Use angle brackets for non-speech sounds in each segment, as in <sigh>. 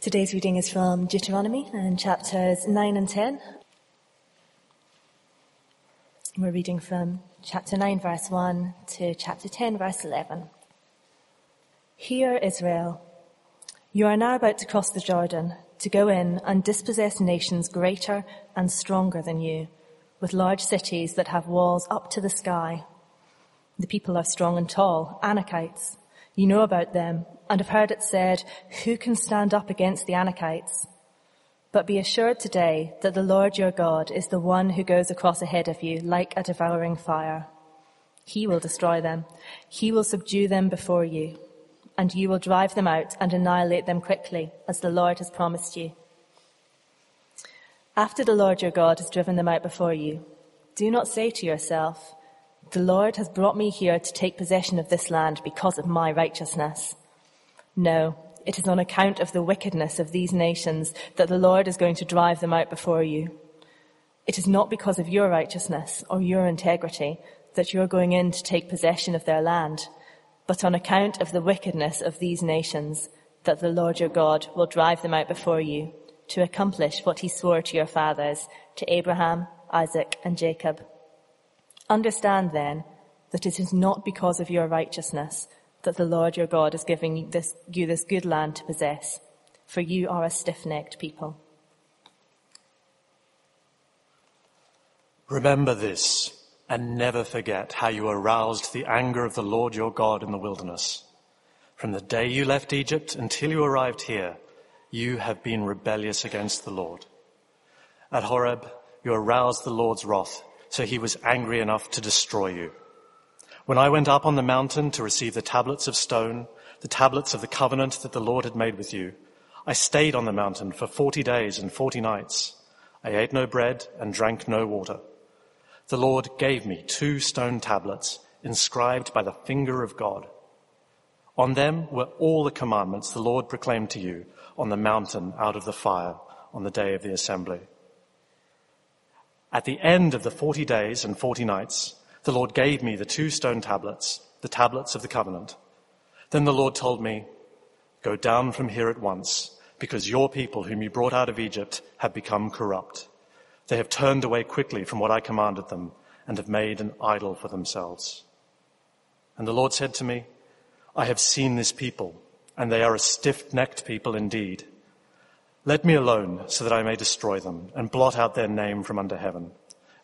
Today's reading is from Deuteronomy and chapters 9 and 10. We're reading from chapter 9 verse 1 to chapter 10 verse 11. Hear Israel. You are now about to cross the Jordan to go in and dispossess nations greater and stronger than you, with large cities that have walls up to the sky. The people are strong and tall, Anakites. You know about them and have heard it said, who can stand up against the Anakites? But be assured today that the Lord your God is the one who goes across ahead of you like a devouring fire. He will destroy them. He will subdue them before you and you will drive them out and annihilate them quickly as the Lord has promised you. After the Lord your God has driven them out before you, do not say to yourself, the Lord has brought me here to take possession of this land because of my righteousness. No, it is on account of the wickedness of these nations that the Lord is going to drive them out before you. It is not because of your righteousness or your integrity that you're going in to take possession of their land, but on account of the wickedness of these nations that the Lord your God will drive them out before you to accomplish what he swore to your fathers, to Abraham, Isaac, and Jacob. Understand then that it is not because of your righteousness that the Lord your God is giving you this, you this good land to possess, for you are a stiff-necked people. Remember this and never forget how you aroused the anger of the Lord your God in the wilderness. From the day you left Egypt until you arrived here, you have been rebellious against the Lord. At Horeb, you aroused the Lord's wrath so he was angry enough to destroy you. When I went up on the mountain to receive the tablets of stone, the tablets of the covenant that the Lord had made with you, I stayed on the mountain for forty days and forty nights. I ate no bread and drank no water. The Lord gave me two stone tablets inscribed by the finger of God. On them were all the commandments the Lord proclaimed to you on the mountain out of the fire on the day of the assembly. At the end of the 40 days and 40 nights, the Lord gave me the two stone tablets, the tablets of the covenant. Then the Lord told me, go down from here at once, because your people whom you brought out of Egypt have become corrupt. They have turned away quickly from what I commanded them and have made an idol for themselves. And the Lord said to me, I have seen this people, and they are a stiff-necked people indeed. Let me alone so that I may destroy them and blot out their name from under heaven.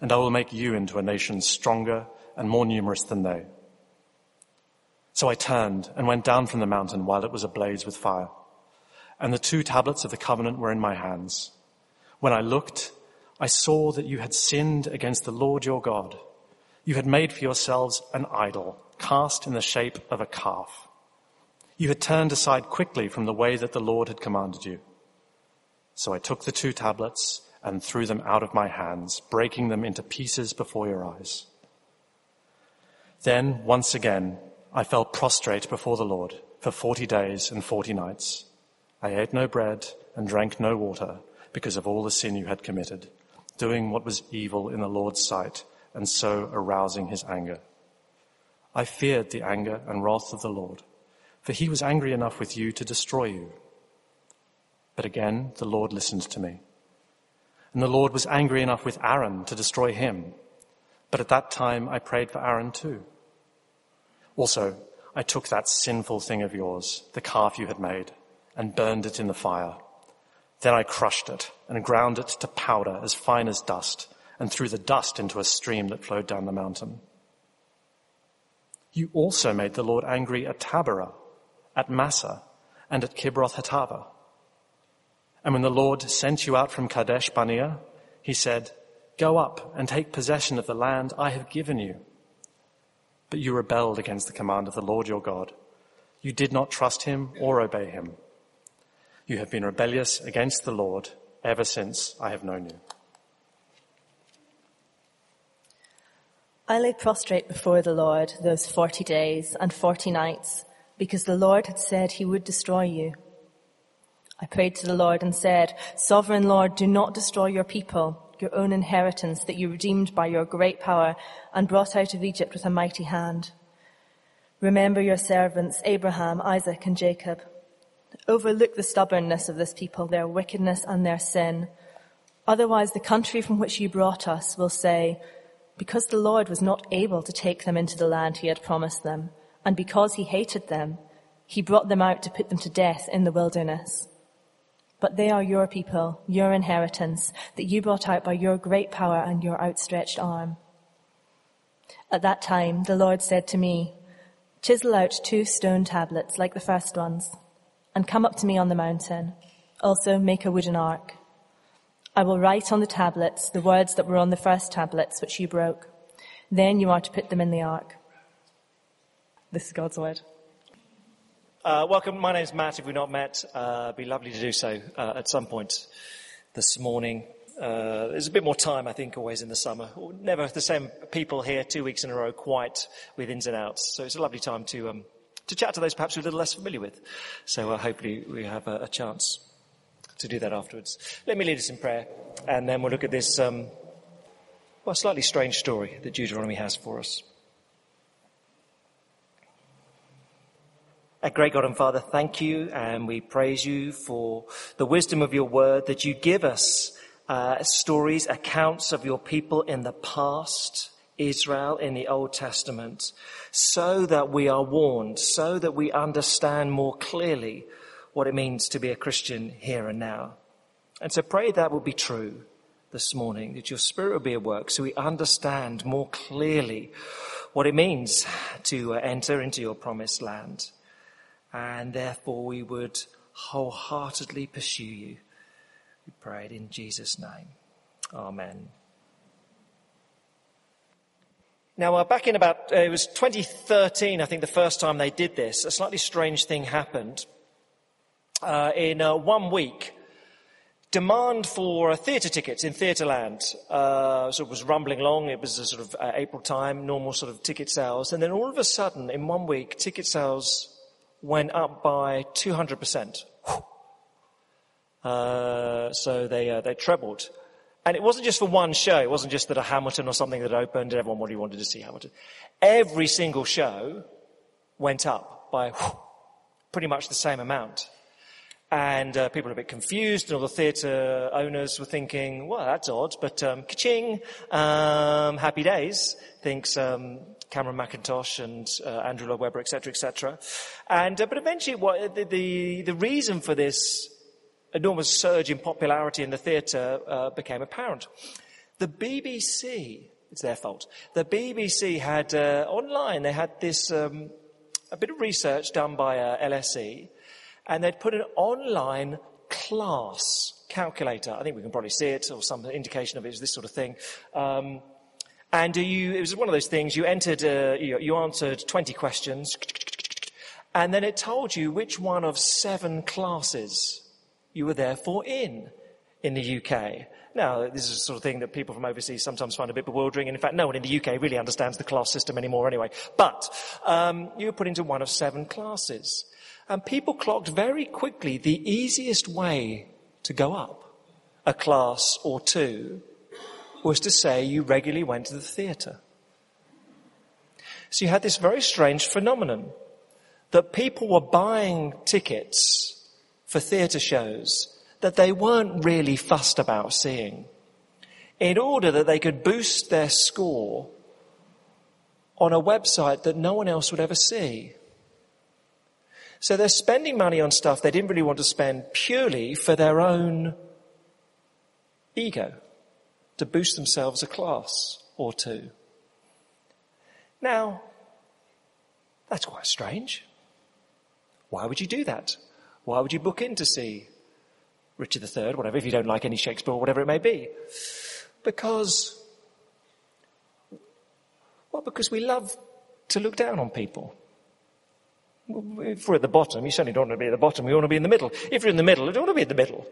And I will make you into a nation stronger and more numerous than they. So I turned and went down from the mountain while it was ablaze with fire. And the two tablets of the covenant were in my hands. When I looked, I saw that you had sinned against the Lord your God. You had made for yourselves an idol cast in the shape of a calf. You had turned aside quickly from the way that the Lord had commanded you. So I took the two tablets and threw them out of my hands, breaking them into pieces before your eyes. Then, once again, I fell prostrate before the Lord for forty days and forty nights. I ate no bread and drank no water because of all the sin you had committed, doing what was evil in the Lord's sight and so arousing his anger. I feared the anger and wrath of the Lord, for he was angry enough with you to destroy you. But again, the Lord listened to me. And the Lord was angry enough with Aaron to destroy him. But at that time, I prayed for Aaron too. Also, I took that sinful thing of yours, the calf you had made, and burned it in the fire. Then I crushed it and ground it to powder as fine as dust and threw the dust into a stream that flowed down the mountain. You also made the Lord angry at Taberah, at Massah, and at Kibroth Hattaavah. And when the Lord sent you out from Kadesh Barnea, he said, Go up and take possession of the land I have given you. But you rebelled against the command of the Lord your God. You did not trust him or obey him. You have been rebellious against the Lord ever since I have known you. I lay prostrate before the Lord those forty days and forty nights because the Lord had said he would destroy you. I prayed to the Lord and said, Sovereign Lord, do not destroy your people, your own inheritance that you redeemed by your great power and brought out of Egypt with a mighty hand. Remember your servants, Abraham, Isaac, and Jacob. Overlook the stubbornness of this people, their wickedness and their sin. Otherwise, the country from which you brought us will say, because the Lord was not able to take them into the land he had promised them, and because he hated them, he brought them out to put them to death in the wilderness. But they are your people, your inheritance, that you brought out by your great power and your outstretched arm. At that time, the Lord said to me, Chisel out two stone tablets like the first ones, and come up to me on the mountain. Also make a wooden ark. I will write on the tablets the words that were on the first tablets which you broke. Then you are to put them in the ark. This is God's word. Uh, welcome. My name is Matt. If we've not met, uh, it'd be lovely to do so uh, at some point this morning. Uh, there's a bit more time, I think, always in the summer. Never the same people here two weeks in a row, quite with ins and outs. So it's a lovely time to um, to chat to those perhaps we're a little less familiar with. So uh, hopefully we have a, a, chance to do that afterwards. Let me lead us in prayer, and then we'll look at this um, well, slightly strange story that Deuteronomy has for us. Great God and Father, thank you and we praise you for the wisdom of your word that you give us uh, stories, accounts of your people in the past, Israel in the Old Testament, so that we are warned, so that we understand more clearly what it means to be a Christian here and now. And so pray that will be true this morning, that your spirit will be at work so we understand more clearly what it means to uh, enter into your promised land. And therefore we would wholeheartedly pursue you we pray it in Jesus' name. Amen. Now, uh, back in about, uh, it was 2013, I think, the first time they did this, a slightly strange thing happened. Uh, in uh, one week, demand for theatre tickets in Theatreland uh, sort of was rumbling along. It was a sort of uh, April time, normal sort of ticket sales. And then all of a sudden, in one week, ticket sales went up by 200%. Uh, so they, uh, they trebled. And it wasn't just for one show. It wasn't just that a Hamilton or something that opened and everyone really wanted to see Hamilton. Every single show went up by pretty much the same amount. And uh, people were a bit confused, and all the theatre owners were thinking, well, that's odd, but um, ka-ching, um, happy days, thinks um, Cameron Mackintosh and uh, Andrew Lloyd Webber, etc., etc. And uh, but eventually, what, the, the, the reason for this enormous surge in popularity in the theatre uh, became apparent. The BBC, it's their fault. The BBC had uh, online, they had this, um, a bit of research done by uh, LSE, and they'd put an online class calculator. I think we can probably see it, or some indication of it is this sort of thing. Um, and you, it was one of those things, you entered, uh, you, you answered 20 questions, and then it told you which one of seven classes you were therefore in in the UK. Now, this is the sort of thing that people from overseas sometimes find a bit bewildering, and in fact, no one in the UK really understands the class system anymore anyway. But um, you were put into one of seven classes. And people clocked very quickly the easiest way to go up a class or two was to say you regularly went to the theatre. So you had this very strange phenomenon that people were buying tickets for theatre shows that they weren't really fussed about seeing in order that they could boost their score on a website that no one else would ever see. So they're spending money on stuff they didn't really want to spend purely for their own ego, to boost themselves a class or two. Now, that's quite strange. Why would you do that? Why would you book in to see Richard III, whatever, if you don't like any Shakespeare or whatever it may be? Because, well, because we love to look down on people. If we're at the bottom, you certainly don't want to be at the bottom, you want to be in the middle. If you're in the middle, you don't want to be at the middle.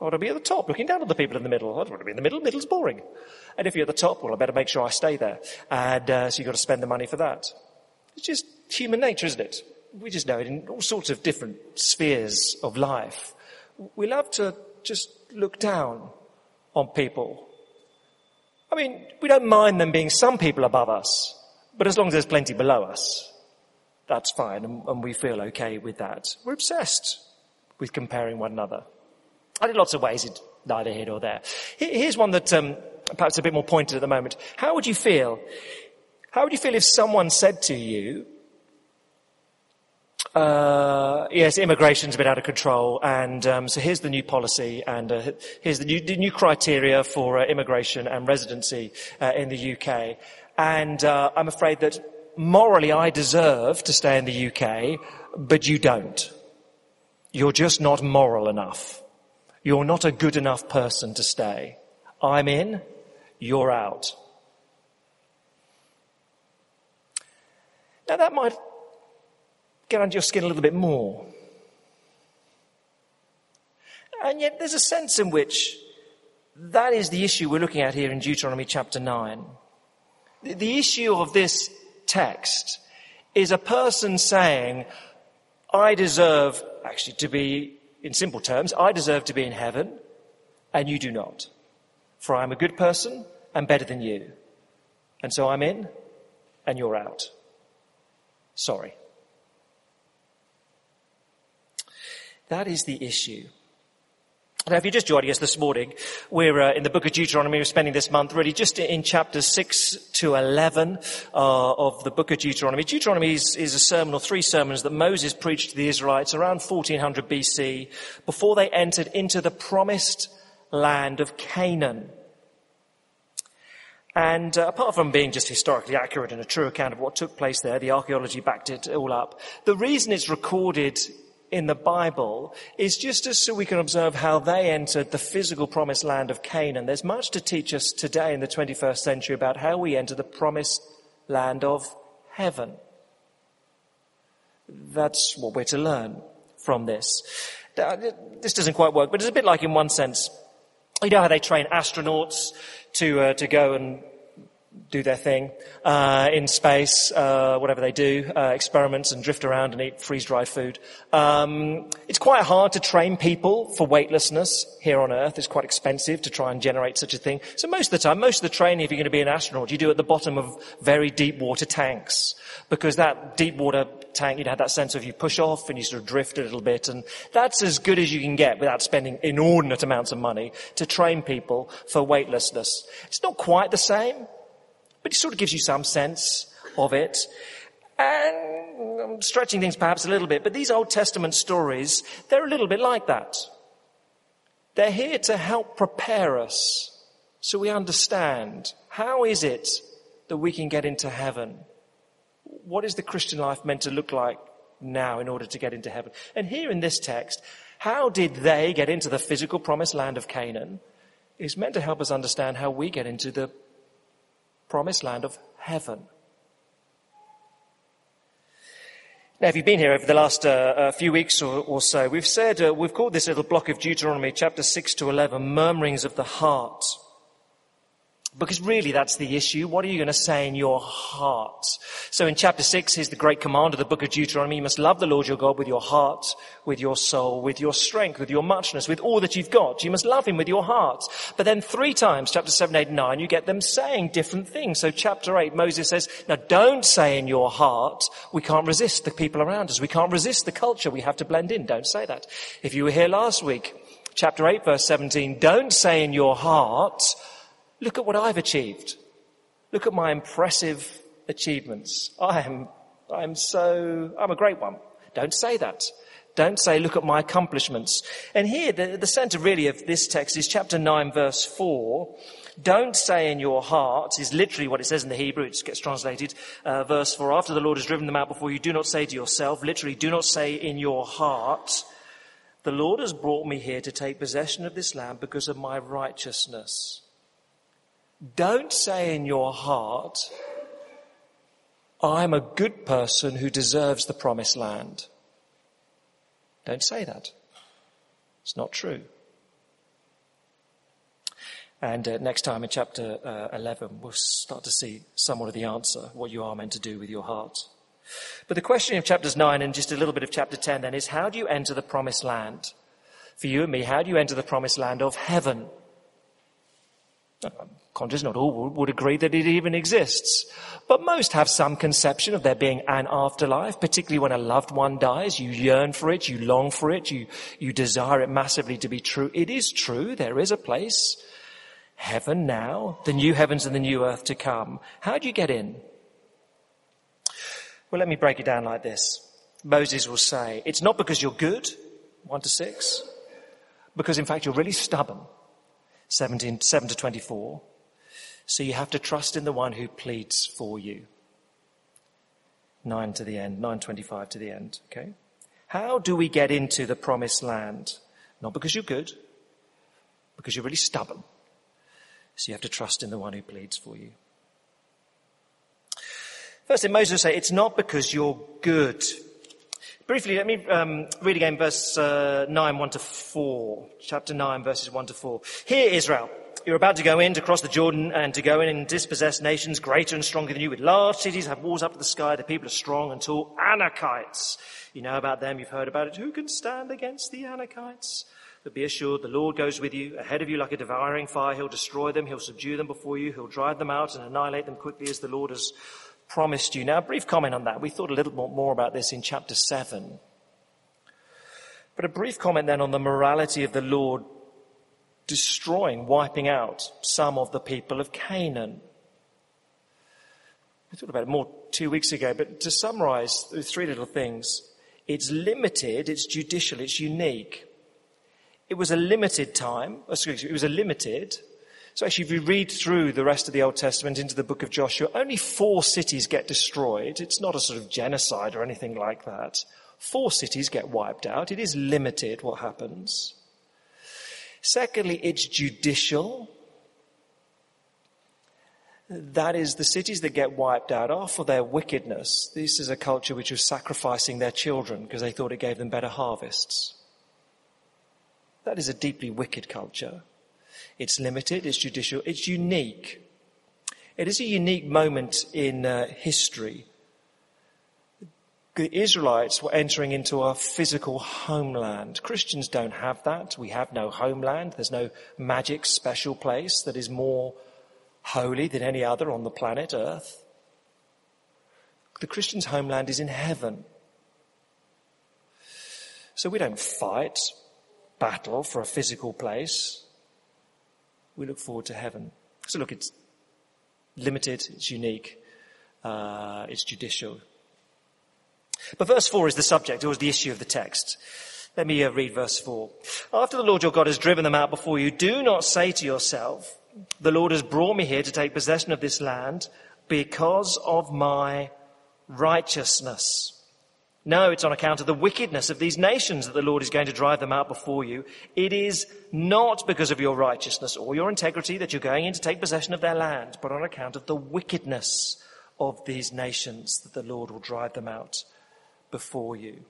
I want to be at the top, looking down at the people in the middle. I don't want to be in the middle. Middle's boring. And if you're at the top, well, I better make sure I stay there. And uh, so you've got to spend the money for that. It's just human nature, isn't it? we just know it in all sorts of different spheres of life. We love to just look down on people. I mean, we don't mind them being some people above us, but as long as there's plenty below us, that's fine, and, and we feel okay with that. We're obsessed with comparing one another. And in lots of ways, it's neither here nor there. Here's one that um, perhaps a bit more pointed at the moment. How would you feel? How would you feel if someone said to you, uh, yes, immigration's a bit out of control, and um, so here's the new policy, and uh, here's the new, the new, criteria for uh, immigration and residency uh, in the UK. And uh, I'm afraid that morally I deserve to stay in the UK, but you don't. You're just not moral enough. You're not a good enough person to stay. I'm in, you're out. Now that might get under your skin a little bit more. And yet there's a sense in which that is the issue we're looking at here in Deuteronomy chapter 9. The issue of this text is a person saying, I deserve actually to be, in simple terms, I deserve to be in heaven and you do not. For I am a good person and better than you. And so I'm in and you're out. Sorry. That is the issue. Now, if you're just joining us this morning, we're uh, in the book of Deuteronomy. We're spending this month really just in chapters 6 to 11 uh, of the book of Deuteronomy. Deuteronomy is, is, a sermon or three sermons that Moses preached to the Israelites around 1400 BC before they entered into the promised land of Canaan. And uh, apart from being just historically accurate and a true account of what took place there, the archaeology backed it all up. The reason it's recorded in the Bible is just as so we can observe how they entered the physical promised land of Canaan. There's much to teach us today in the 21st century about how we enter the promised land of heaven. That's what we're to learn from this. This doesn't quite work, but it's a bit like in one sense. You know how they train astronauts to uh, to go and do their thing uh, in space, uh, whatever they do, uh, experiments and drift around and eat freeze-dried food. Um, it's quite hard to train people for weightlessness here on Earth. It's quite expensive to try and generate such a thing. So most of the time, most of the training, if you're going to be an astronaut, you do at the bottom of very deep water tanks because that deep water tank, you'd have that sense of you push off and you sort of drift a little bit, and that's as good as you can get without spending inordinate amounts of money to train people for weightlessness. It's not quite the same but it sort of gives you some sense of it. And I'm stretching things perhaps a little bit, but these Old Testament stories, they're a little bit like that. They're here to help prepare us so we understand how is it that we can get into heaven? What is the Christian life meant to look like now in order to get into heaven? And here in this text, how did they get into the physical promised land of Canaan? Is meant to help us understand how we get into the promised land of heaven. Now, if you've been here over the last uh, uh, few weeks or, or, so, we've said, uh, we've called this little block of Deuteronomy, chapter 6 to 11, murmurings of the heart. Because really that's the issue. What are you going to say in your heart? So in chapter six, here's the great command of the book of Deuteronomy. You must love the Lord your God with your heart, with your soul, with your strength, with your muchness, with all that you've got. You must love him with your heart. But then three times, chapter seven, eight, nine, you get them saying different things. So chapter eight, Moses says, now don't say in your heart, we can't resist the people around us. We can't resist the culture. We have to blend in. Don't say that. If you were here last week, chapter eight, verse 17, don't say in your heart, Look at what I've achieved. Look at my impressive achievements. I am, I'm so, I'm a great one. Don't say that. Don't say, look at my accomplishments. And here, the, the center really of this text is chapter 9 verse 4. Don't say in your heart is literally what it says in the Hebrew. It gets translated, uh, verse 4. After the Lord has driven them out before you, do not say to yourself, literally, do not say in your heart, the Lord has brought me here to take possession of this land because of my righteousness. Don't say in your heart, I'm a good person who deserves the promised land. Don't say that. It's not true. And uh, next time in chapter uh, 11, we'll start to see somewhat of the answer, what you are meant to do with your heart. But the question of chapters 9 and just a little bit of chapter 10 then is how do you enter the promised land? For you and me, how do you enter the promised land of heaven? Conscious not all would agree that it even exists. But most have some conception of there being an afterlife, particularly when a loved one dies. You yearn for it, you long for it, you, you desire it massively to be true. It is true, there is a place. Heaven now, the new heavens and the new earth to come. How do you get in? Well, let me break it down like this. Moses will say, it's not because you're good, 1 to 6, because in fact you're really stubborn, 17, 7 to 24. So you have to trust in the one who pleads for you. 9 to the end, 925 to the end, okay? How do we get into the promised land? Not because you're good, because you're really stubborn. So you have to trust in the one who pleads for you. First, Moses say, it's not because you're good. Briefly, let me um, read again verse uh, 9, 1 to 4. Chapter 9, verses 1 to 4. Hear, Israel, you're about to go in to cross the Jordan and to go in and dispossess nations greater and stronger than you with large cities, have walls up to the sky, the people are strong and tall. Anakites. You know about them, you've heard about it. Who can stand against the Anakites? But be assured, the Lord goes with you, ahead of you like a devouring fire. He'll destroy them, he'll subdue them before you, he'll drive them out and annihilate them quickly as the Lord has promised you. Now, a brief comment on that. We thought a little more about this in chapter 7. But a brief comment then on the morality of the Lord destroying, wiping out some of the people of Canaan. We thought about it more two weeks ago, but to summarize three little things. It's limited, it's judicial, it's unique. It was a limited time, oh, excuse me, it was a limited so actually, if you read through the rest of the Old Testament into the book of Joshua, only four cities get destroyed. It's not a sort of genocide or anything like that. Four cities get wiped out. It is limited what happens. Secondly, it's judicial. That is, the cities that get wiped out are for their wickedness. This is a culture which was sacrificing their children because they thought it gave them better harvests. That is a deeply wicked culture. It's limited, it's judicial, it's unique. It is a unique moment in uh, history. The Israelites were entering into a physical homeland. Christians don't have that. We have no homeland. There's no magic special place that is more holy than any other on the planet Earth. The Christian's homeland is in heaven. So we don't fight, battle for a physical place we look forward to heaven. So look, it's limited, it's unique, uh, it's judicial. But verse 4 is the subject, or is the issue of the text. Let me uh, read verse 4. After the Lord your God has driven them out before you, do not say to yourself, the Lord has brought me here to take possession of this land because of my righteousness. No, it's on account of the wickedness of these nations that the Lord is going to drive them out before you. It is not because of your righteousness or your integrity that you're going in to take possession of their land, but on account of the wickedness of these nations that the Lord will drive them out before you.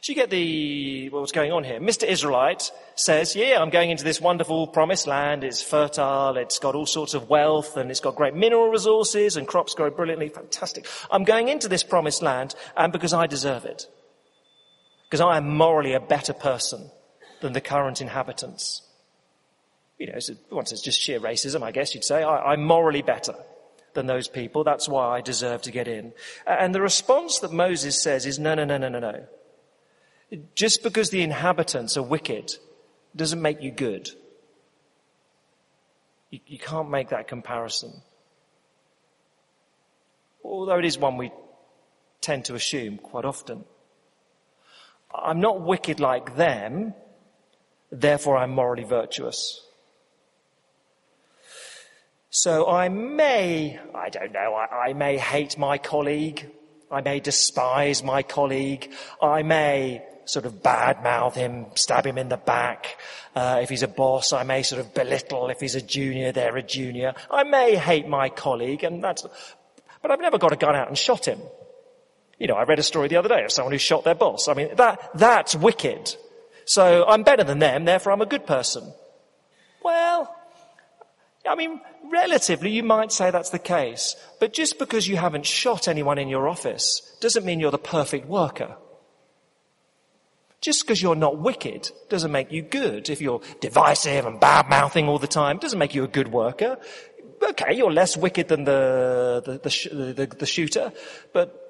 So you get the, what's going on here. Mr. Israelite says, yeah, I'm going into this wonderful promised land. It's fertile. It's got all sorts of wealth and it's got great mineral resources and crops grow brilliantly. Fantastic. I'm going into this promised land and because I deserve it. Because I am morally a better person than the current inhabitants. You know, once it's just sheer racism, I guess you'd say. I, I'm morally better than those people. That's why I deserve to get in. And the response that Moses says is, no, no, no, no, no, no. Just because the inhabitants are wicked doesn't make you good. You, you can't make that comparison. Although it is one we tend to assume quite often. I'm not wicked like them, therefore I'm morally virtuous. So I may, I don't know, I, I, may hate my colleague. I may despise my colleague. I may sort of badmouth him, stab him in the back. Uh, if he's a boss, I may sort of belittle. If he's a junior, they're a junior. I may hate my colleague, and that's, but I've never got a gun out and shot him. You know, I read a story the other day of someone who shot their boss. I mean, that, that's wicked. So I'm better than them, therefore I'm a good person. Well, I mean, relatively you might say that's the case, but just because you haven't shot anyone in your office doesn't mean you're the perfect worker. Just because you're not wicked doesn't make you good. If you're divisive and bad mouthing all the time, doesn't make you a good worker. Okay, you're less wicked than the, the, the, the, the shooter, but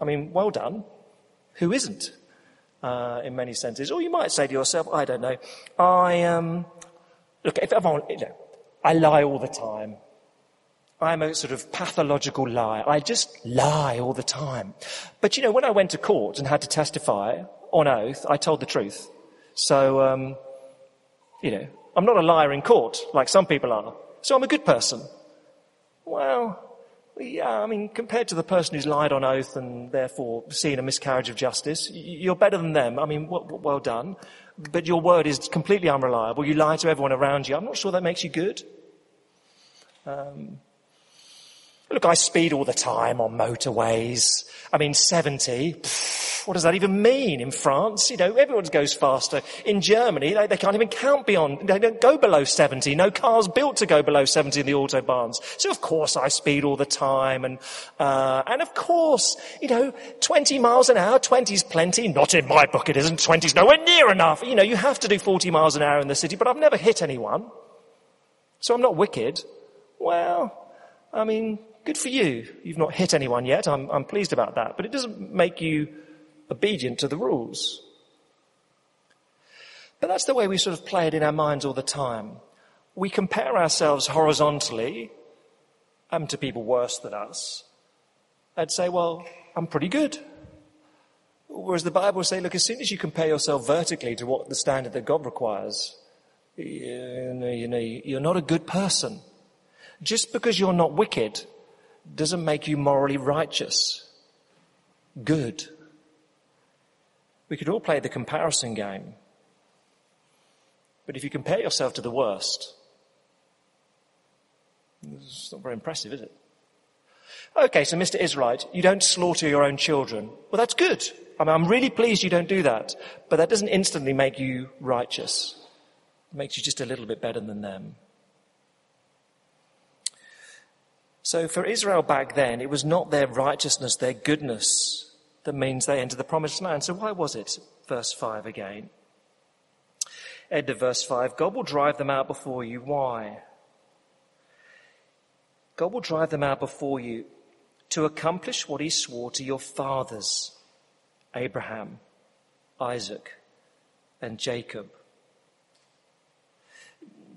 I mean, well done. Who isn't? Uh, in many senses. Or you might say to yourself, I don't know, I, um, look, if everyone, you know, I lie all the time. I'm a sort of pathological liar. I just lie all the time. But you know, when I went to court and had to testify on oath, I told the truth. So, um, you know, I'm not a liar in court like some people are. So I'm a good person. Well, yeah, I mean, compared to the person who's lied on oath and therefore seen a miscarriage of justice, you're better than them. I mean, well, well done. But your word is completely unreliable. You lie to everyone around you. I'm not sure that makes you good. Um, Look, I speed all the time on motorways. I mean, 70. Pff, what does that even mean in France? You know, everyone goes faster. In Germany, they, they, can't even count beyond, they don't go below 70. No cars built to go below 70 in the autobahns. So of course I speed all the time. And, uh, and of course, you know, 20 miles an hour, 20 is plenty. Not in my book it isn't. 20 is nowhere near enough. You know, you have to do 40 miles an hour in the city, but I've never hit anyone. So I'm not wicked. Well, I mean, Good for you. You've not hit anyone yet. I'm, I'm pleased about that. But it doesn't make you obedient to the rules. But that's the way we sort of play it in our minds all the time. We compare ourselves horizontally and to people worse than us. I'd say, well, I'm pretty good. Whereas the Bible say, look, as soon as you compare yourself vertically to what the standard that God requires, you know, you're not a good person. Just because you're not wicked doesn't make you morally righteous, good. We could all play the comparison game. But if you compare yourself to the worst, it's not very impressive, is it? Okay, so Mr. Israelite, you don't slaughter your own children. Well, that's good. I mean, I'm really pleased you don't do that. But that doesn't instantly make you righteous. It makes you just a little bit better than them. So for Israel back then, it was not their righteousness, their goodness that means they enter the promised land. So why was it? Verse 5 again. End of verse 5. God will drive them out before you. Why? God will drive them out before you to accomplish what he swore to your fathers, Abraham, Isaac, and Jacob.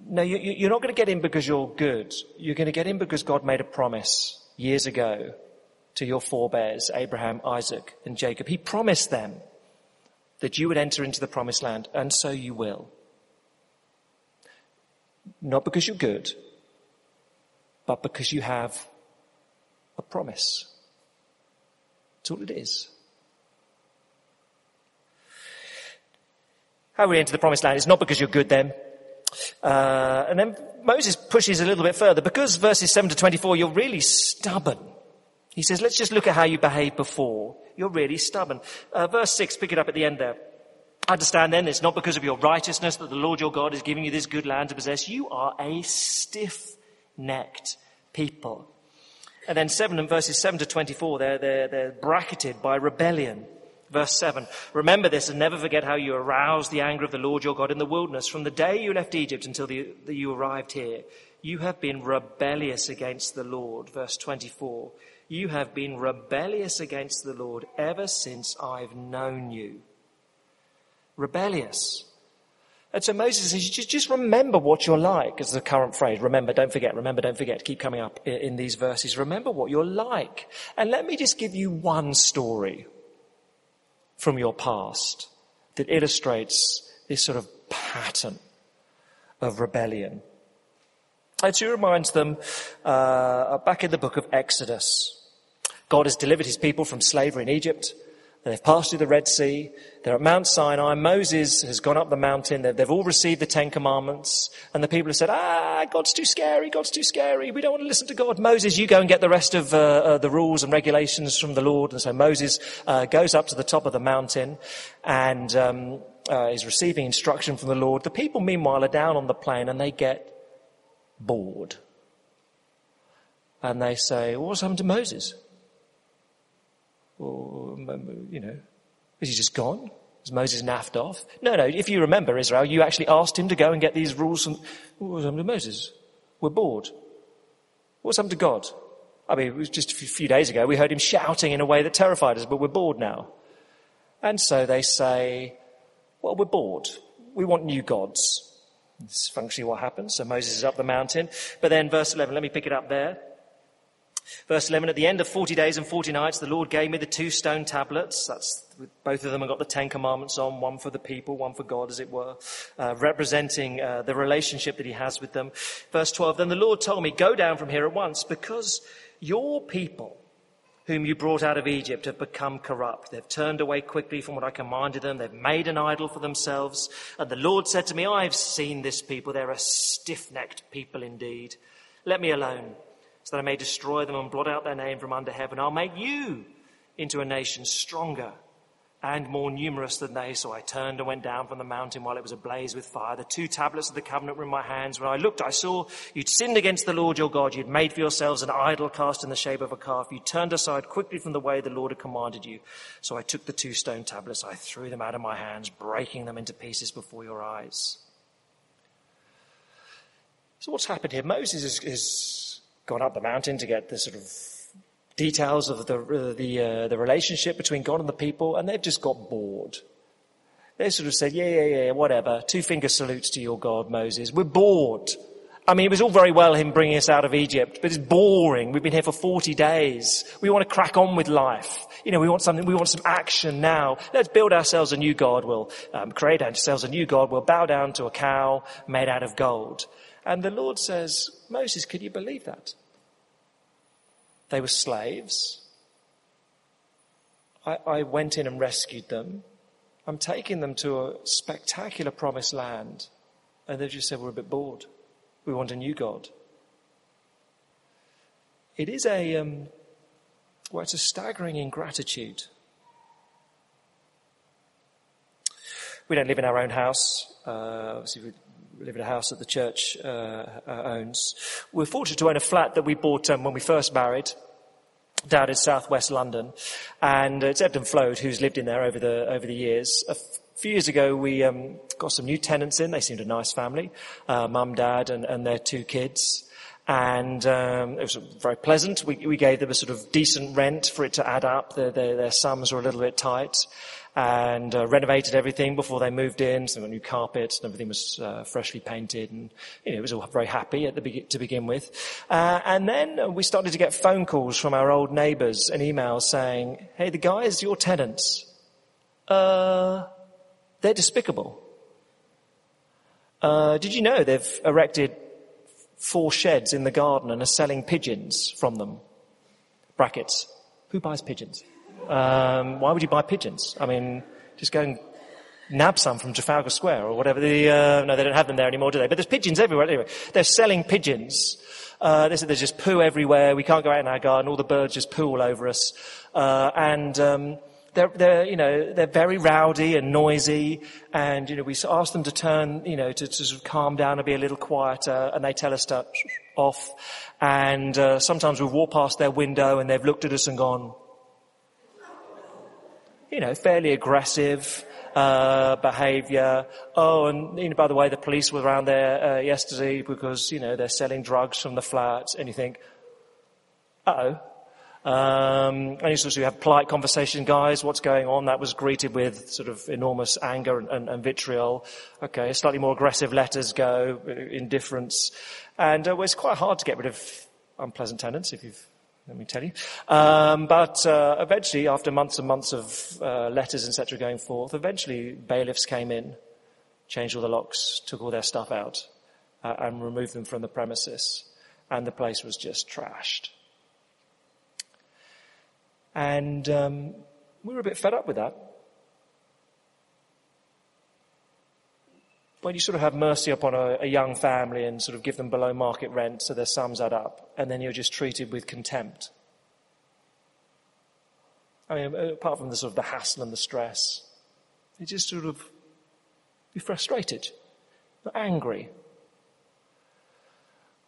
No, you, are not going to get in because you're good. You're going to get in because God made a promise years ago to your forebears, Abraham, Isaac, and Jacob. He promised them that you would enter into the promised land, and so you will. Not because you're good, but because you have a promise. That's all it is. How we enter the promised land is not because you're good then, uh, and then Moses pushes a little bit further. Because verses 7 to 24, you're really stubborn. He says, let's just look at how you behaved before. You're really stubborn. Uh, verse 6, pick it up at the end there. Understand then, it's not because of your righteousness that the Lord your God is giving you this good land to possess. You are a stiff-necked people. And then 7 and verses 7 to 24, they're, they're, they're bracketed by rebellion. Verse 7. Remember this and never forget how you aroused the anger of the Lord your God in the wilderness from the day you left Egypt until the, the, you arrived here. You have been rebellious against the Lord. Verse 24. You have been rebellious against the Lord ever since I've known you. Rebellious. And so Moses says, just, just remember what you're like, as the current phrase. Remember, don't forget, remember, don't forget. Keep coming up in, in these verses. Remember what you're like. And let me just give you one story from your past that illustrates this sort of pattern of rebellion. And she reminds them uh, back in the book of Exodus. God has delivered his people from slavery in Egypt. They've passed through the Red Sea. They're at Mount Sinai. Moses has gone up the mountain. They've, all received the Ten Commandments. And the people have said, ah, God's too scary. God's too scary. We don't want to listen to God. Moses, you go and get the rest of uh, uh, the rules and regulations from the Lord. And so Moses uh, goes up to the top of the mountain and um, uh, is receiving instruction from the Lord. The people, meanwhile, are down on the plain and they get bored. And they say, what's happened to Moses? Or, um, you know, is he just gone? Is Moses naffed off? No, no. If you remember Israel, you actually asked him to go and get these rules from, what happened to Moses? We're bored. What's happened to God? I mean, it was just a few days ago, we heard him shouting in a way that terrified us, but we're bored now. And so they say, well, we're bored. We want new gods. This is functionally what happens. So Moses is up the mountain. But then verse 11, let me pick it up there. Verse 11, at the end of 40 days and 40 nights, the Lord gave me the two stone tablets. That's, both of them have got the Ten Commandments on, one for the people, one for God, as it were, uh, representing uh, the relationship that he has with them. Verse 12, then the Lord told me, go down from here at once because your people, whom you brought out of Egypt, have become corrupt. They've turned away quickly from what I commanded them. They've made an idol for themselves. And the Lord said to me, I've seen this people. They're a stiff-necked people indeed. Let me alone so that I may destroy them and blot out their name from under heaven. I'll make you into a nation stronger and more numerous than they. So I turned and went down from the mountain while it was ablaze with fire. The two tablets of the covenant were in my hands. When I looked, I saw you'd sinned against the Lord your God. You'd made for yourselves an idol cast in the shape of a calf. You turned aside quickly from the way the Lord had commanded you. So I took the two stone tablets. I threw them out of my hands, breaking them into pieces before your eyes. So what's happened here? Moses is, is gone up the mountain to get the sort of details of the, uh, the, uh, the relationship between God and the people, and they've just got bored. They sort of said, yeah, yeah, yeah, whatever. Two finger salutes to your God, Moses. We're bored. I mean, it was all very well him bringing us out of Egypt, but it's boring. We've been here for 40 days. We want to crack on with life. You know, we want something, we want some action now. Let's build ourselves a new God. We'll um, create ourselves a new God. We'll bow down to a cow made out of gold. And the Lord says, Moses, can you believe that? They were slaves. I, I went in and rescued them. I'm taking them to a spectacular promised land. And they've just said, we're a bit bored. We want a new God. It is a, um, well, it's a staggering ingratitude. We don't live in our own house. Uh, obviously, we live in a house that the church uh, uh, owns. We're fortunate to own a flat that we bought um, when we first married down in southwest London. And it's ebbed and flowed who's lived in there over the, over the years. A few years ago, we um, got some new tenants in. They seemed a nice family, uh, mum, dad, and, and their two kids. And um, it was very pleasant. We, we, gave them a sort of decent rent for it to add up. Their, their, their sums were a little bit tight and uh, renovated everything before they moved in. So new carpets and everything was uh, freshly painted, and you know, it was all very happy at the be- to begin with. Uh, and then we started to get phone calls from our old neighbours and emails saying, "Hey, the guys, your tenants, uh, they're despicable. Uh, did you know they've erected four sheds in the garden and are selling pigeons from them?" Brackets. Who buys pigeons? Um, why would you buy pigeons? I mean, just go and nab some from Trafalgar Square or whatever. The, uh, no, they don't have them there anymore, do they? But there's pigeons everywhere. Anyway, they're selling pigeons. Uh, said there's just poo everywhere. We can't go out in our garden. All the birds just poo all over us. Uh, and um, they're, they're, you know, they're very rowdy and noisy. And you know, we ask them to turn, you know, to, to sort of calm down and be a little quieter. And they tell us to off. And uh, sometimes we walk past their window and they've looked at us and gone, you know, fairly aggressive uh, behaviour. Oh, and you know, by the way, the police were around there uh, yesterday because you know they're selling drugs from the flats, and you think, oh. Um, and you sort of have polite conversation, guys, what's going on? That was greeted with sort of enormous anger and, and, and vitriol. Okay, slightly more aggressive letters go, uh, indifference. And uh, well, it's quite hard to get rid of unpleasant tenants if you've let me tell you. Um, but uh, eventually, after months and months of uh, letters, etc., going forth, eventually bailiffs came in, changed all the locks, took all their stuff out, uh, and removed them from the premises, and the place was just trashed. And um, we were a bit fed up with that. when you sort of have mercy upon a, a, young family and sort of give them below market rent so their sums add up, and then you're just treated with contempt. I mean, apart from the sort of the hassle and the stress, you just sort of be frustrated, angry.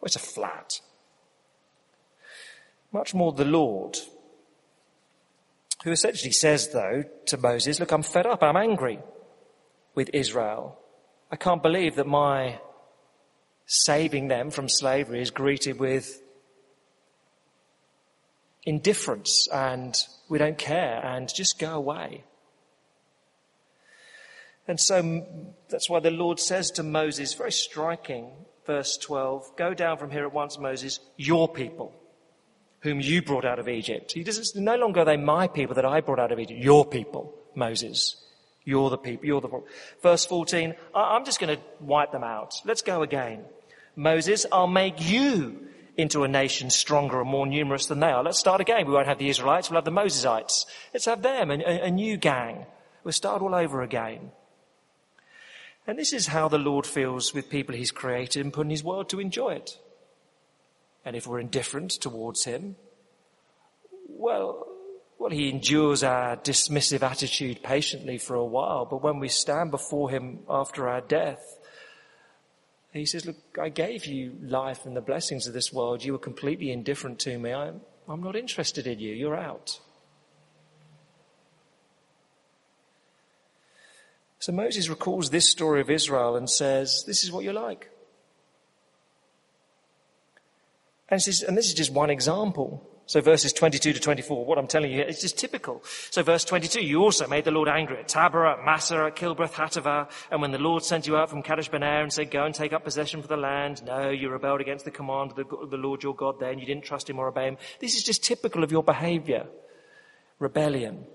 Well, it's a flat. Much more the Lord, who essentially says, though, to Moses, Look, I'm fed up, I'm angry with Israel. I can't believe that my saving them from slavery is greeted with indifference and we don't care and just go away. And so that's why the Lord says to Moses, very striking, verse 12, go down from here at once, Moses, your people, whom you brought out of Egypt. He doesn't, no longer are they my people that I brought out of Egypt, your people, Moses. You're the people, you're the, verse 14, I'm just going to wipe them out. Let's go again. Moses, I'll make you into a nation stronger and more numerous than they are. Let's start again. We won't have the Israelites, we'll have the Mosesites. Let's have them, a, a new gang. We'll start all over again. And this is how the Lord feels with people he's created and put in his world to enjoy it. And if we're indifferent towards him, well, well, he endures our dismissive attitude patiently for a while, but when we stand before him after our death, he says, Look, I gave you life and the blessings of this world. You were completely indifferent to me. I'm, I'm not interested in you. You're out. So Moses recalls this story of Israel and says, This is what you're like. And, says, and this is just one example. So verses 22 to 24, what I'm telling you here is just typical. So verse 22, you also made the Lord angry at Taberah, at Massah, at Kibroth, Hattaavah, and when the Lord sent you out from Kadesh Barnea and said, go and take up possession for the land, no, you rebelled against the command of the, the Lord your God there, and you didn't trust him or obey him. This is just typical of your behavior. Rebellion.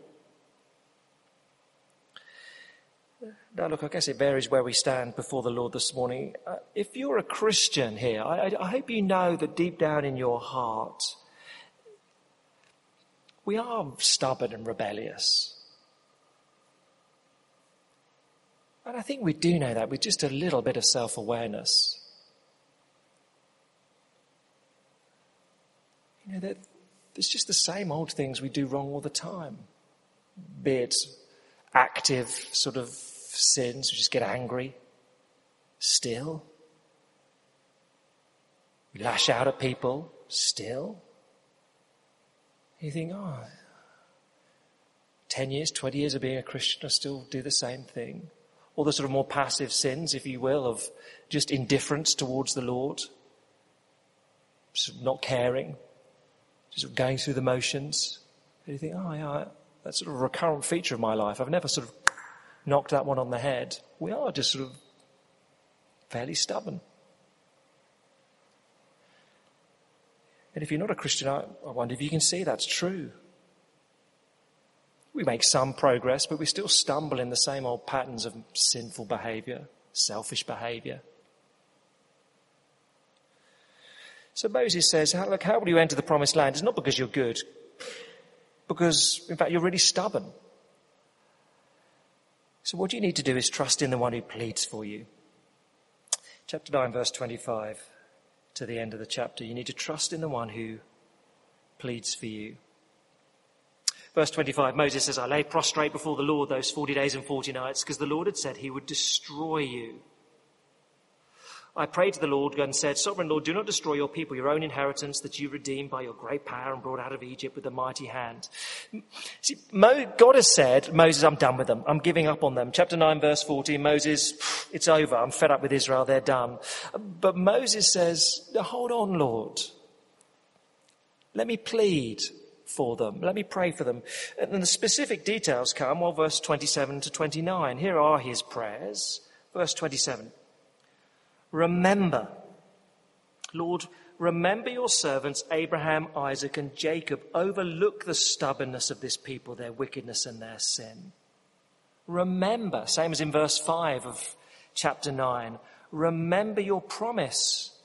Now, look, I guess it varies where we stand before the Lord this morning. Uh, if you're a Christian here, I, I, hope you know that deep down in your heart, we are stubborn and rebellious. And I think we do know that with just a little bit of self awareness. You know, that it's just the same old things we do wrong all the time. Be it active sort of sins, we just get angry, still. We lash out at people, still. You think, oh, 10 years, 20 years of being a Christian, I still do the same thing. All the sort of more passive sins, if you will, of just indifference towards the Lord, just not caring, just going through the motions. And you think, oh, yeah, that's sort of a recurrent feature of my life. I've never sort of knocked that one on the head. We are just sort of fairly stubborn. And if you're not a Christian, I, I wonder if you can see that's true. We make some progress, but we still stumble in the same old patterns of sinful behavior, selfish behavior. So Moses says, look, how will you enter the promised land? It's not because you're good, because in fact you're really stubborn. So what you need to do is trust in the one who pleads for you. Chapter 9 verse 25 to the end of the chapter. You need to trust in the one who pleads for you. Verse 25, Moses says, I lay prostrate before the Lord those 40 days and 40 nights because the Lord had said he would destroy you. I prayed to the Lord and said, Sovereign Lord, do not destroy your people, your own inheritance that you redeemed by your great power and brought out of Egypt with a mighty hand. See, God has said, Moses, I'm done with them. I'm giving up on them. Chapter 9 verse 14, Moses, it's over. I'm fed up with Israel. They're done. But Moses says, hold on, Lord. Let me plead for them. Let me pray for them. And the specific details come, well, verse 27 to 29. Here are his prayers. Verse 27. Remember, Lord, remember your servants Abraham, Isaac, and Jacob. Overlook the stubbornness of this people, their wickedness and their sin. Remember, same as in verse 5 of chapter 9, remember your promise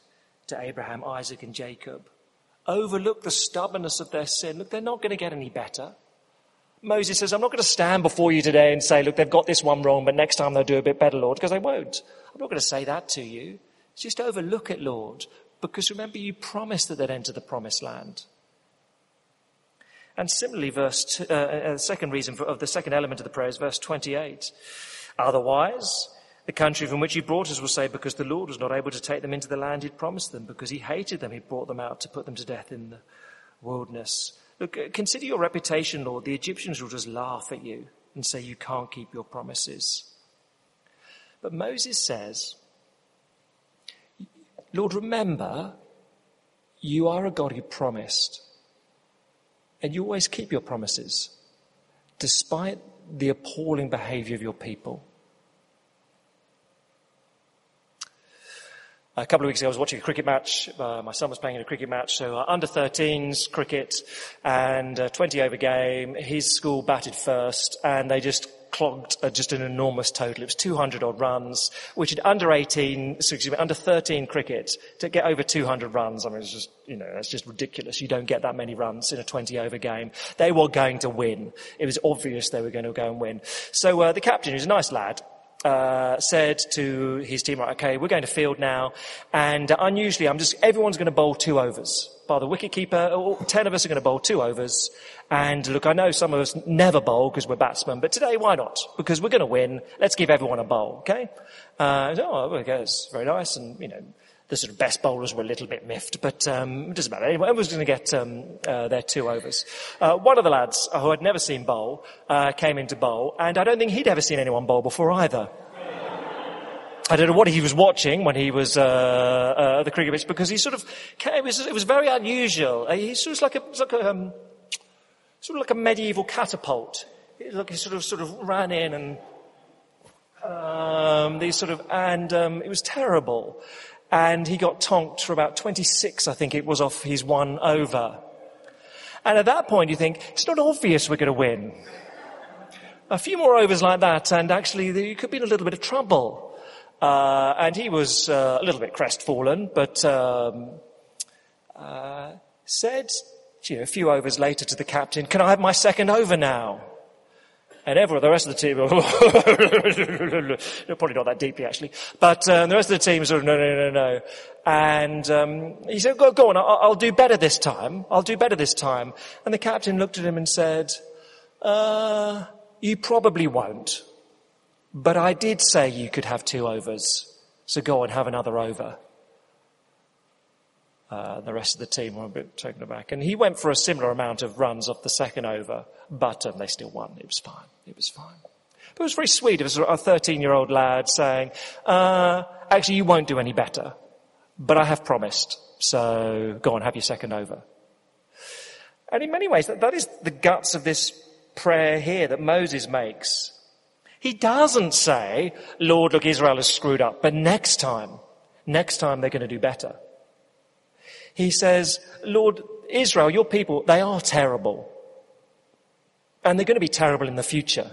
to Abraham, Isaac, and Jacob. Overlook the stubbornness of their sin. Look, they're not going to get any better. Moses says, I'm not going to stand before you today and say, look, they've got this one wrong, but next time they'll do a bit better, Lord, because they won't. I'm not going to say that to you. It's Just overlook it, Lord, because remember you promised that they'd enter the promised land. And similarly, verse two, uh, uh, the second reason for, of the second element of the prayer is verse 28. Otherwise, the country from which he brought us will say, because the Lord was not able to take them into the land he'd promised them, because he hated them, he brought them out to put them to death in the wilderness. Look, uh, consider your reputation, Lord. The Egyptians will just laugh at you and say you can't keep your promises. But Moses says, Lord, remember, you are a God who promised. And you always keep your promises, despite the appalling behavior of your people. A couple of weeks ago, I was watching a cricket match. Uh, my son was playing in a cricket match, so uh, under 13s cricket and a 20 over game. His school batted first, and they just clogged uh, just an enormous total. It was 200 odd runs, which at under 18, excuse me, under 13 cricket to get over 200 runs. I mean, it's just, you know, it's just ridiculous. You don't get that many runs in a 20 over game. They were going to win. It was obvious they were going to go and win. So uh, the captain, who's a nice lad, uh, said to his team, right, okay, we're going to field now, and uh, unusually, I'm just everyone's going to bowl two overs. By the wicketkeeper, all, ten of us are going to bowl two overs. And look, I know some of us never bowl because we're batsmen, but today, why not? Because we're going to win. Let's give everyone a bowl, okay? Uh, oh, okay, it's very nice, and you know, the sort of best bowlers were a little bit miffed, but um, it doesn't matter. Anyway, everyone's going to get um, uh, their two overs. Uh, one of the lads who had never seen bowl uh, came into bowl, and I don't think he'd ever seen anyone bowl before either. I don't know what he was watching when he was uh, uh, the cricket pitch because he sort of it was, it was very unusual. Uh, he sort of like a, like a um, sort of like a medieval catapult. Look, he sort of sort of ran in and um, these sort of and um, it was terrible and he got tonked for about 26, I think it was, off his one over. And at that point, you think, it's not obvious we're going to win. A few more overs like that, and actually, you could be in a little bit of trouble. Uh, and he was uh, a little bit crestfallen, but um, uh, said, you know, a few overs later to the captain, "Can I have my second over now?" And everyone, the rest of the team, <laughs> probably not that deeply actually, but um, the rest of the team sort of, no, no, no, no. And um, he said, go, go on, I'll, I'll, do better this time. I'll do better this time. And the captain looked at him and said, uh, you probably won't. But I did say you could have two overs. So go and have another over. Uh, the rest of the team were a bit taken aback. And he went for a similar amount of runs off the second over, but um, they still won. It was fine. It was fine. But it was very sweet. Was a 13 year old lad saying, uh, actually, you won't do any better, but I have promised. So go on, have your second over. And in many ways, that, that is the guts of this prayer here that Moses makes. He doesn't say, Lord, look, Israel has screwed up, but next time, next time they're going to do better. He says, Lord, Israel, your people, they are terrible. And they're going to be terrible in the future.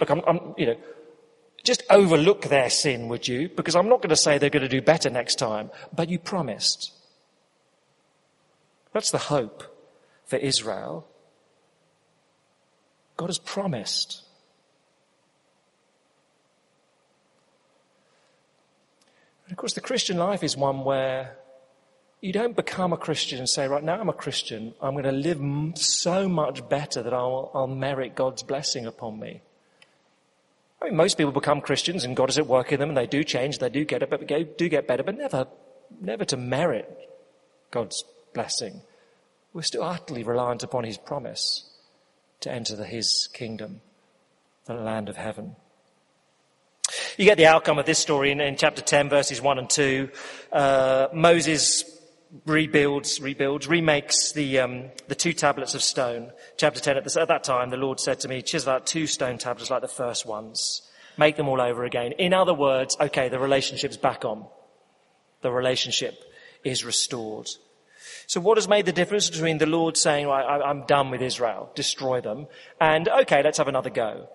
Look, I'm, I'm, you know, just overlook their sin, would you? Because I'm not going to say they're going to do better next time, but you promised. That's the hope for Israel. God has promised. And of course, the Christian life is one where you don't become a Christian and say, right now I'm a Christian, I'm going to live so much better that I'll, I'll merit God's blessing upon me. I mean, most people become Christians and God is at work in them and they do change, they do get it, but do get better, but never, never to merit God's blessing. We're still utterly reliant upon His promise to enter the, His kingdom, the land of heaven. You get the outcome of this story in, in chapter 10, verses 1 and 2. Uh, Moses rebuilds, rebuilds, remakes the, um, the two tablets of stone. Chapter 10, at, the, at that time, the Lord said to me, chisel out two stone tablets like the first ones. Make them all over again. In other words, okay, the relationship's back on. The relationship is restored. So what has made the difference between the Lord saying, I, am done with Israel, destroy them, and okay, let's have another go?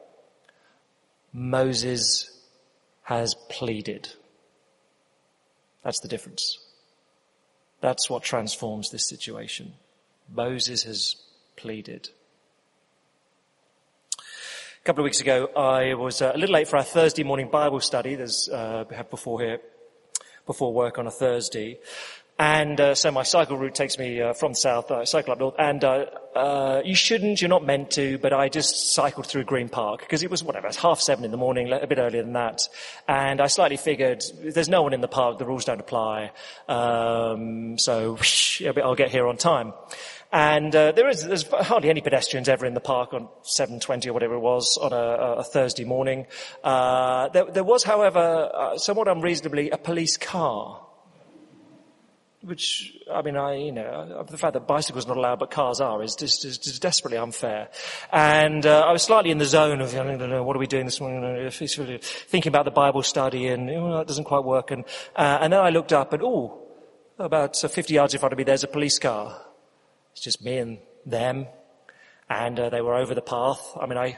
Moses has pleaded. That's the difference. That's what transforms this situation. Moses has pleaded. A couple of weeks ago, I was uh, a little late for our Thursday morning Bible study. There's, uh, before here, before work on a Thursday. And uh, so my cycle route takes me uh, from the south, I uh, cycle up north, and uh, uh, you shouldn't, you're not meant to, but I just cycled through Green Park because it was whatever, it's half seven in the morning, a bit earlier than that, and I slightly figured there's no one in the park, the rules don't apply, um, so whoosh, I'll get here on time. And uh, there is there's hardly any pedestrians ever in the park on 7:20 or whatever it was on a, a Thursday morning. Uh, there, there, was, however, somewhat unreasonably, a police car. Which, I mean, I, you know, the fact that bicycles are not allowed but cars are is just, is just desperately unfair. And uh, I was slightly in the zone of, I don't know, what are we doing this morning? Thinking about the Bible study and, oh, that doesn't quite work. And, uh, and then I looked up and, oh, about 50 yards in front of me, there's a police car. It's just me and them. And uh, they were over the path. I mean, I,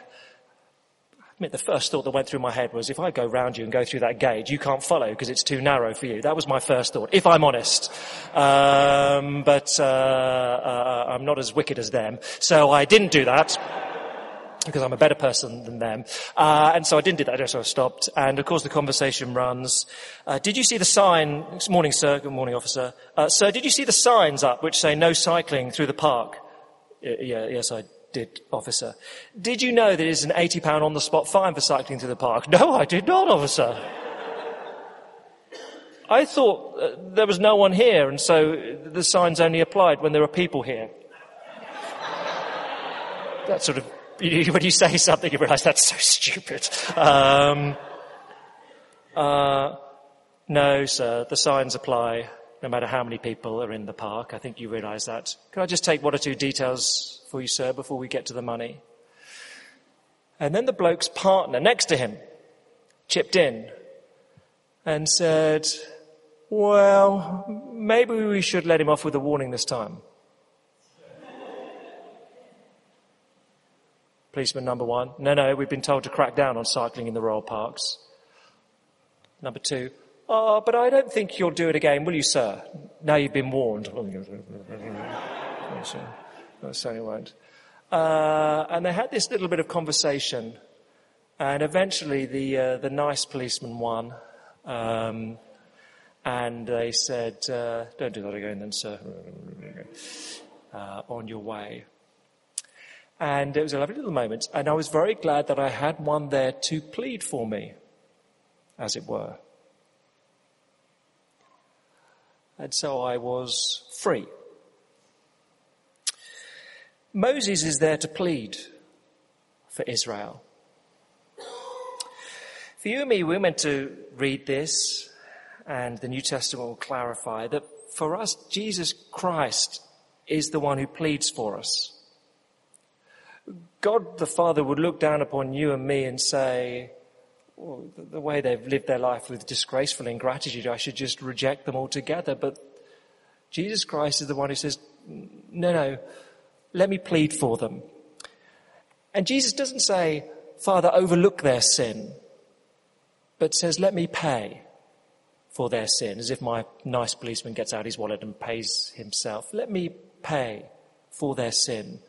Mean, the first thought that went through my head was, if I go round you and go through that gate, you can't follow because it's too narrow for you. That was my first thought, if I'm honest. Um, but uh, uh, I'm not as wicked as them, so I didn't do that because I'm a better person than them. Uh, and so I didn't do that, so I stopped. And of course the conversation runs. Uh, did you see the sign, morning sir, good morning officer. Uh, sir, did you see the signs up which say no cycling through the park? Yeah, yes I did, officer. Did you know that it is an £80 on the spot fine for cycling through the park? No, I did not, officer. I thought uh, there was no one here and so the signs only applied when there were people here. That sort of <laughs> when you say something, you realize that's so stupid. Um, uh, no, sir, the signs apply no matter how many people are in the park. I think you realize that. Can I just take one or two details for you, sir, before we get to the money? And then the bloke's partner next to him chipped in and said, well, maybe we should let him off with a warning this time. Policeman number one, no, no, we've been told to crack down on cycling in the royal parks. Number two, oh, but I don't think you'll do it again, will you, sir? Now you've been warned. <laughs> no, won't. Uh, and they had this little bit of conversation, and eventually the uh, the nice policeman won, um, and they said, uh, "Don't do that again, then, sir. Uh, on your way." And it was a lovely little moment. And I was very glad that I had one there to plead for me, as it were. And so I was free. Moses is there to plead for Israel. For you and me, we're meant to read this, and the New Testament will clarify that for us, Jesus Christ is the one who pleads for us. God the Father would look down upon you and me and say, well, the way they've lived their life with disgraceful ingratitude, I should just reject them altogether. But Jesus Christ is the one who says, no, no, let me plead for them. And Jesus doesn't say, Father, overlook their sin, but says, let me pay for their sin, as if my nice policeman gets out his wallet and pays himself. Let me pay for their sin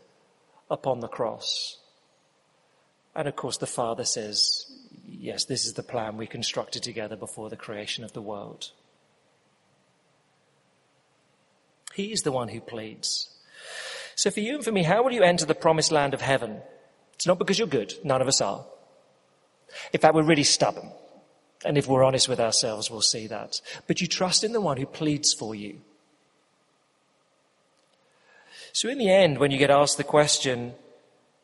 upon the cross. And of course, the Father says, Yes, this is the plan we constructed together before the creation of the world. He is the one who pleads. So for you and for me, how will you enter the promised land of heaven? It's not because you're good. None of us are. In fact, we're really stubborn. And if we're honest with ourselves, we'll see that. But you trust in the one who pleads for you. So in the end, when you get asked the question,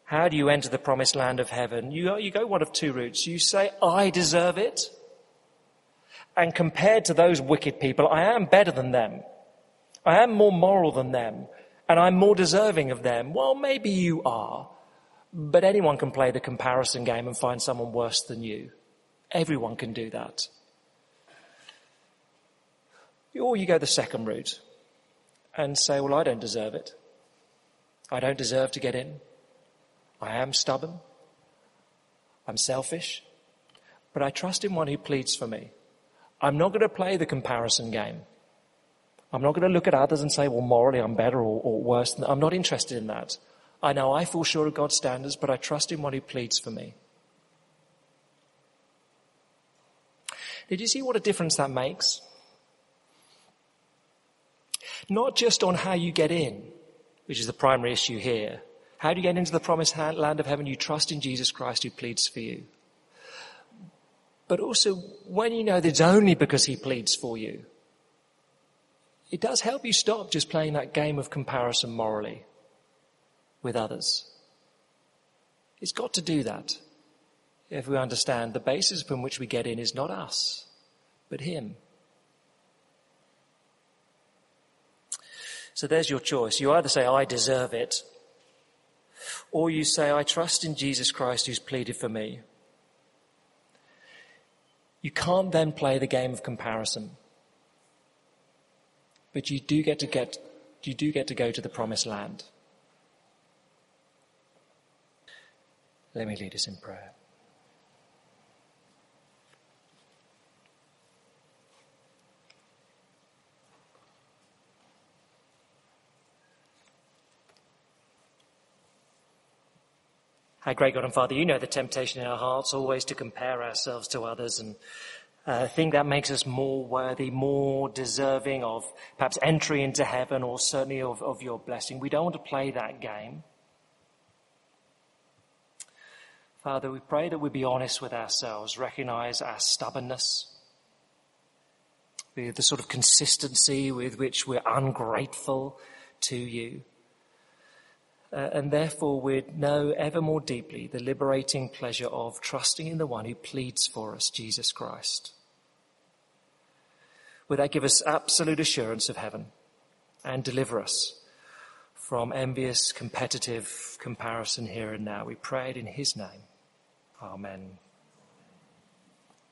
how do you enter the promised land of heaven? You, you go one of two routes. You say, I deserve it. And compared to those wicked people, I am better than them. I am more moral than them. And I'm more deserving of them. Well, maybe you are. But anyone can play the comparison game and find someone worse than you. Everyone can do that. Or you go the second route and say, well, I don't deserve it. I don't deserve to get in. I am stubborn. I'm selfish. But I trust in one who pleads for me. I'm not going to play the comparison game. I'm not going to look at others and say, well, morally I'm better or, or worse. I'm not interested in that. I know I fall short of God's standards, but I trust in one who pleads for me. Did you see what a difference that makes? Not just on how you get in, which is the primary issue here. How do you get into the promised land of heaven? You trust in Jesus Christ who pleads for you. But also, when you know that it's only because he pleads for you, it does help you stop just playing that game of comparison morally. with others. It's got to do that if we understand the basis from which we get in is not us, but Him. So there's your choice. You either say, I deserve it, or you say, I trust in Jesus Christ who's pleaded for me. You can't then play the game of comparison. But you do get to get, you do get to go to the promised land. Let me lead us in prayer. Our great God and Father, you know the temptation in our hearts always to compare ourselves to others and uh, think that makes us more worthy, more deserving of perhaps entry into heaven or certainly of, of your blessing. We don't want to play that game. Father, we pray that we be honest with ourselves, recognize our stubbornness, the sort of consistency with which we're ungrateful to you. Uh, and therefore we'd know ever more deeply the liberating pleasure of trusting in the one who pleads for us, Jesus Christ. Would that give us absolute assurance of heaven and deliver us from envious, competitive comparison here and now? We pray it in his name. Amen.